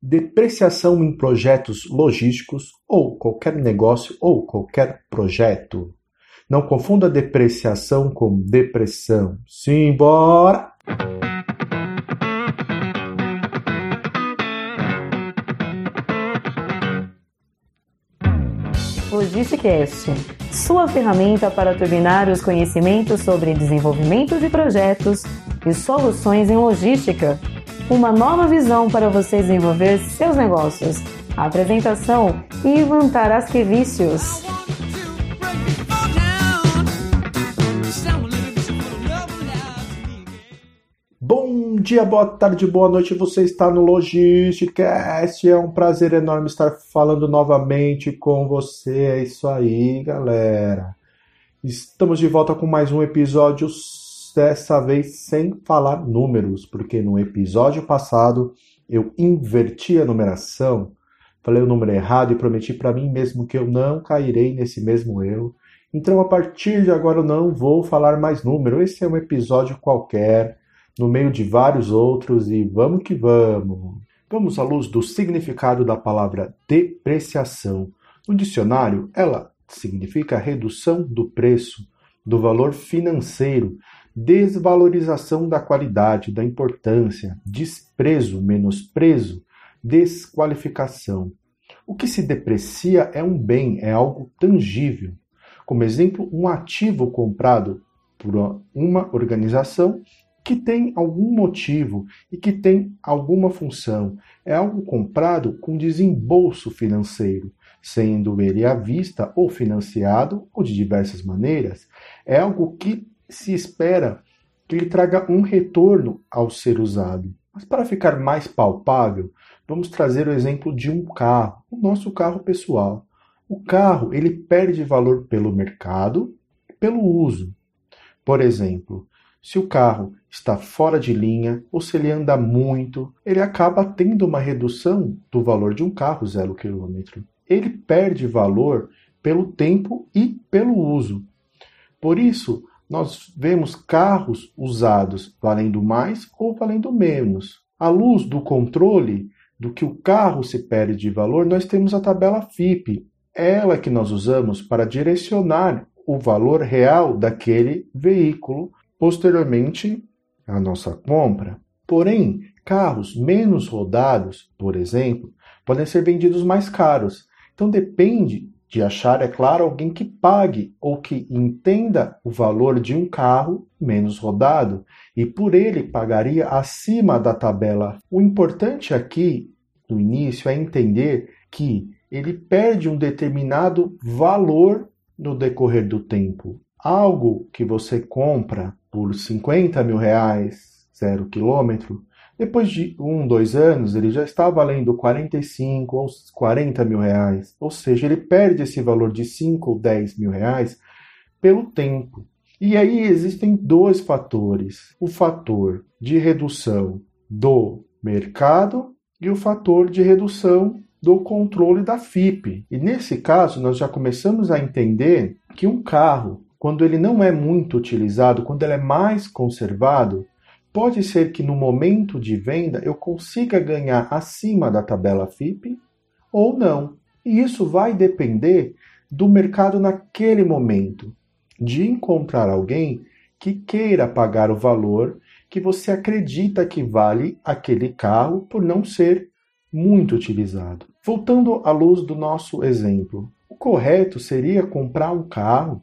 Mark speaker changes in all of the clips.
Speaker 1: depreciação em projetos logísticos ou qualquer negócio ou qualquer projeto. Não confunda depreciação com depressão. Simbora!
Speaker 2: Logisticast, sua ferramenta para turbinar os conhecimentos sobre desenvolvimento de projetos e soluções em logística uma nova visão para você desenvolver seus negócios. A apresentação Ivan Tarasquevicius.
Speaker 1: Bom dia, boa tarde, boa noite. Você está no Logisticast. É um prazer enorme estar falando novamente com você. É isso aí, galera. Estamos de volta com mais um episódio dessa vez sem falar números, porque no episódio passado eu inverti a numeração, falei o número errado e prometi para mim mesmo que eu não cairei nesse mesmo erro. Então, a partir de agora, eu não vou falar mais número. Esse é um episódio qualquer, no meio de vários outros, e vamos que vamos. Vamos à luz do significado da palavra depreciação. No dicionário, ela significa redução do preço, do valor financeiro, desvalorização da qualidade, da importância, desprezo, menosprezo, desqualificação. O que se deprecia é um bem, é algo tangível. Como exemplo, um ativo comprado por uma organização que tem algum motivo e que tem alguma função. É algo comprado com desembolso financeiro, sendo ele à vista ou financiado ou de diversas maneiras. É algo que se espera que ele traga um retorno ao ser usado. Mas para ficar mais palpável, vamos trazer o exemplo de um carro, o nosso carro pessoal. O carro ele perde valor pelo mercado, pelo uso. Por exemplo, se o carro está fora de linha ou se ele anda muito, ele acaba tendo uma redução do valor de um carro zero quilômetro. Ele perde valor pelo tempo e pelo uso. Por isso, nós vemos carros usados valendo mais ou valendo menos. À luz do controle do que o carro se perde de valor, nós temos a tabela FIP, ela que nós usamos para direcionar o valor real daquele veículo posteriormente à nossa compra. Porém, carros menos rodados, por exemplo, podem ser vendidos mais caros. Então depende de achar, é claro, alguém que pague ou que entenda o valor de um carro menos rodado e por ele pagaria acima da tabela. O importante aqui, no início, é entender que ele perde um determinado valor no decorrer do tempo. Algo que você compra por 50 mil reais, zero quilômetro, depois de um, dois anos, ele já está valendo 45 ou 40 mil reais. Ou seja, ele perde esse valor de 5 ou 10 mil reais pelo tempo. E aí existem dois fatores: o fator de redução do mercado e o fator de redução do controle da FIP. E nesse caso, nós já começamos a entender que um carro, quando ele não é muito utilizado, quando ele é mais conservado, Pode ser que no momento de venda eu consiga ganhar acima da tabela FIP ou não. E isso vai depender do mercado naquele momento, de encontrar alguém que queira pagar o valor que você acredita que vale aquele carro por não ser muito utilizado. Voltando à luz do nosso exemplo, o correto seria comprar um carro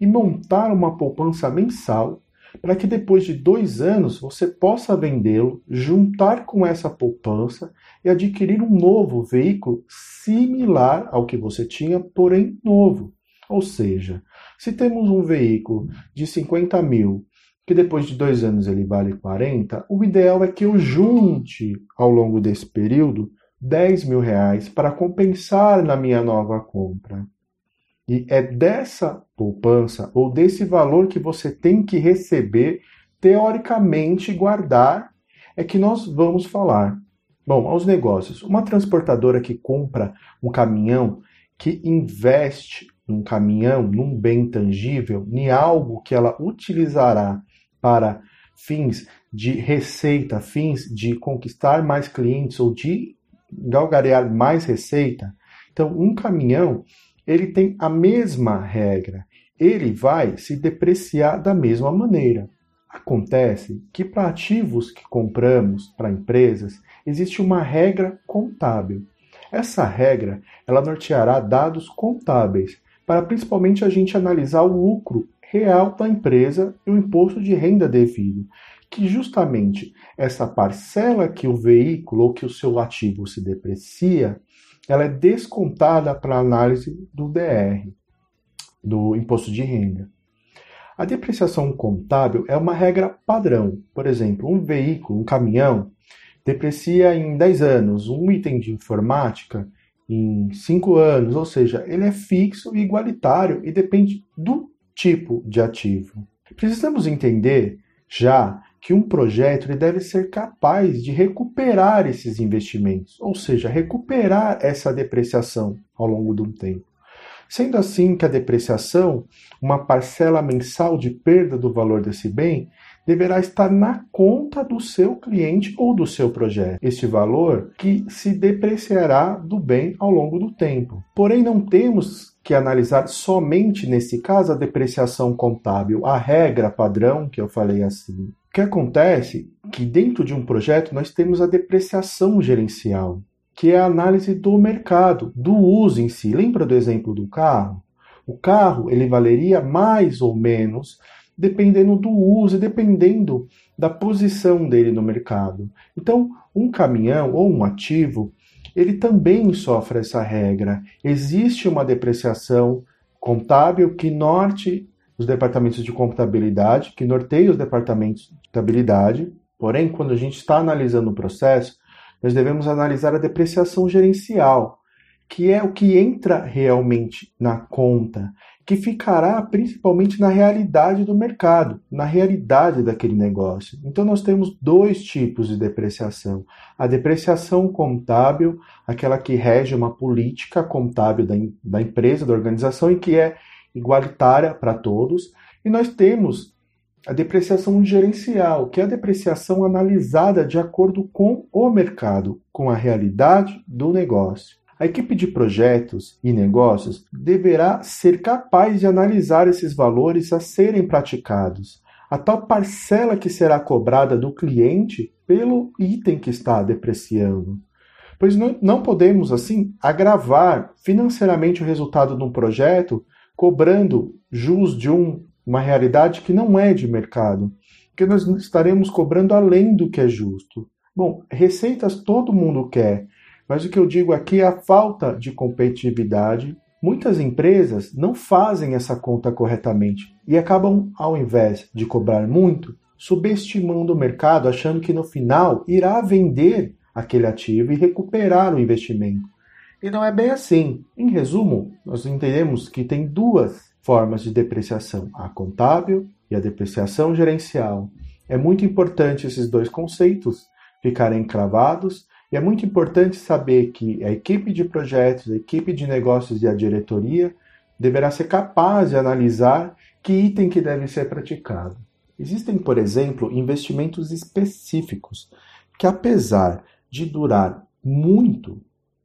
Speaker 1: e montar uma poupança mensal para que depois de dois anos você possa vendê-lo, juntar com essa poupança e adquirir um novo veículo similar ao que você tinha, porém novo. Ou seja, se temos um veículo de 50 mil que depois de dois anos ele vale 40, o ideal é que eu junte ao longo desse período 10 mil reais para compensar na minha nova compra. E é dessa poupança ou desse valor que você tem que receber, teoricamente guardar, é que nós vamos falar. Bom, aos negócios. Uma transportadora que compra um caminhão, que investe num caminhão, num bem tangível, em algo que ela utilizará para fins de receita, fins de conquistar mais clientes ou de galgarear mais receita? Então, um caminhão, ele tem a mesma regra. Ele vai se depreciar da mesma maneira. Acontece que para ativos que compramos para empresas, existe uma regra contábil. Essa regra, ela norteará dados contábeis para principalmente a gente analisar o lucro real da empresa e o imposto de renda devido, que justamente essa parcela que o veículo ou que o seu ativo se deprecia, ela é descontada para análise do DR, do imposto de renda. A depreciação contábil é uma regra padrão. Por exemplo, um veículo, um caminhão, deprecia em 10 anos, um item de informática em 5 anos, ou seja, ele é fixo e igualitário e depende do tipo de ativo. Precisamos entender já que um projeto ele deve ser capaz de recuperar esses investimentos, ou seja, recuperar essa depreciação ao longo de um tempo. Sendo assim que a depreciação, uma parcela mensal de perda do valor desse bem, deverá estar na conta do seu cliente ou do seu projeto. Este valor que se depreciará do bem ao longo do tempo. Porém, não temos que analisar somente nesse caso a depreciação contábil, a regra padrão que eu falei assim. O que acontece é que dentro de um projeto nós temos a depreciação gerencial, que é a análise do mercado, do uso em si. Lembra do exemplo do carro? O carro ele valeria mais ou menos dependendo do uso e dependendo da posição dele no mercado. Então, um caminhão ou um ativo, ele também sofre essa regra. Existe uma depreciação contábil que norte os departamentos de contabilidade, que norteia os departamentos de contabilidade. Porém, quando a gente está analisando o processo, nós devemos analisar a depreciação gerencial, que é o que entra realmente na conta, que ficará principalmente na realidade do mercado, na realidade daquele negócio. Então nós temos dois tipos de depreciação: a depreciação contábil, aquela que rege uma política contábil da, da empresa, da organização e que é igualitária para todos, e nós temos a depreciação gerencial, que é a depreciação analisada de acordo com o mercado, com a realidade do negócio. A equipe de projetos e negócios deverá ser capaz de analisar esses valores a serem praticados, a tal parcela que será cobrada do cliente pelo item que está depreciando. Pois não podemos, assim, agravar financeiramente o resultado de um projeto cobrando jus de um, uma realidade que não é de mercado, porque nós estaremos cobrando além do que é justo. Bom, receitas todo mundo quer, mas o que eu digo aqui é a falta de competitividade. Muitas empresas não fazem essa conta corretamente e acabam, ao invés de cobrar muito, subestimando o mercado, achando que no final irá vender aquele ativo e recuperar o investimento. E não é bem assim. Em resumo, nós entendemos que tem duas formas de depreciação: a contábil e a depreciação gerencial. É muito importante esses dois conceitos ficarem cravados e é muito importante saber que a equipe de projetos, a equipe de negócios e a diretoria deverá ser capaz de analisar que item que deve ser praticado. Existem, por exemplo, investimentos específicos que, apesar de durar muito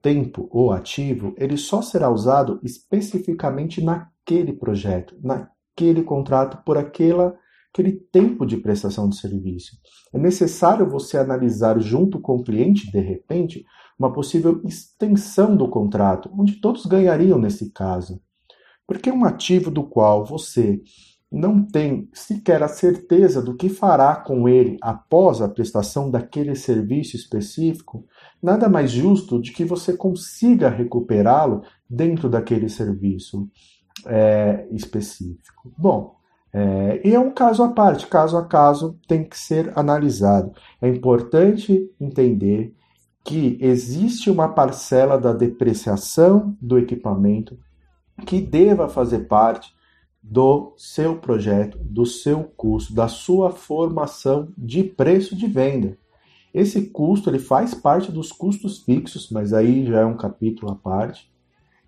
Speaker 1: tempo ou ativo, ele só será usado especificamente naquele projeto, naquele contrato, por aquela, aquele tempo de prestação de serviço. É necessário você analisar junto com o cliente, de repente, uma possível extensão do contrato, onde todos ganhariam nesse caso. Porque um ativo do qual você não tem sequer a certeza do que fará com ele após a prestação daquele serviço específico, nada mais justo de que você consiga recuperá-lo dentro daquele serviço é, específico. Bom, é, e é um caso à parte, caso a caso tem que ser analisado. É importante entender que existe uma parcela da depreciação do equipamento que deva fazer parte do seu projeto, do seu custo, da sua formação de preço de venda. Esse custo ele faz parte dos custos fixos, mas aí já é um capítulo à parte,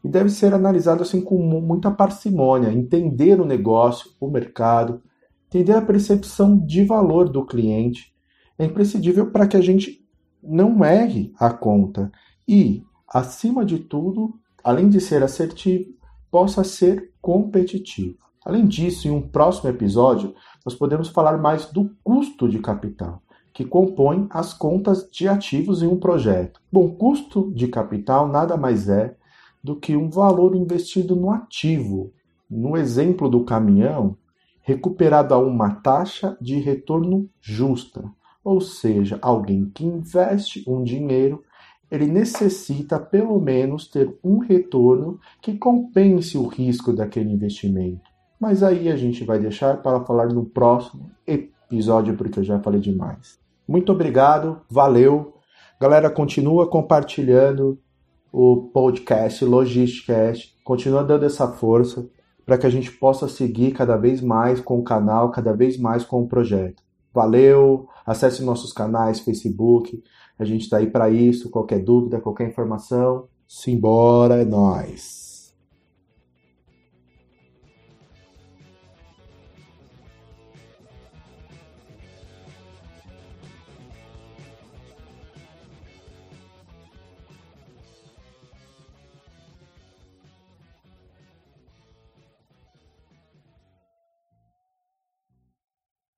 Speaker 1: e deve ser analisado assim com muita parcimônia, entender o negócio, o mercado, entender a percepção de valor do cliente. É imprescindível para que a gente não erre a conta e, acima de tudo, além de ser assertivo, possa ser competitivo. Além disso, em um próximo episódio, nós podemos falar mais do custo de capital, que compõe as contas de ativos em um projeto. Bom, custo de capital nada mais é do que um valor investido no ativo. No exemplo do caminhão, recuperado a uma taxa de retorno justa, ou seja, alguém que investe um dinheiro, ele necessita pelo menos ter um retorno que compense o risco daquele investimento. Mas aí a gente vai deixar para falar no próximo episódio, porque eu já falei demais. Muito obrigado, valeu. Galera, continua compartilhando o podcast Logisticast, continua dando essa força para que a gente possa seguir cada vez mais com o canal, cada vez mais com o projeto. Valeu, acesse nossos canais, Facebook, a gente está aí para isso, qualquer dúvida, qualquer informação, simbora, é nóis!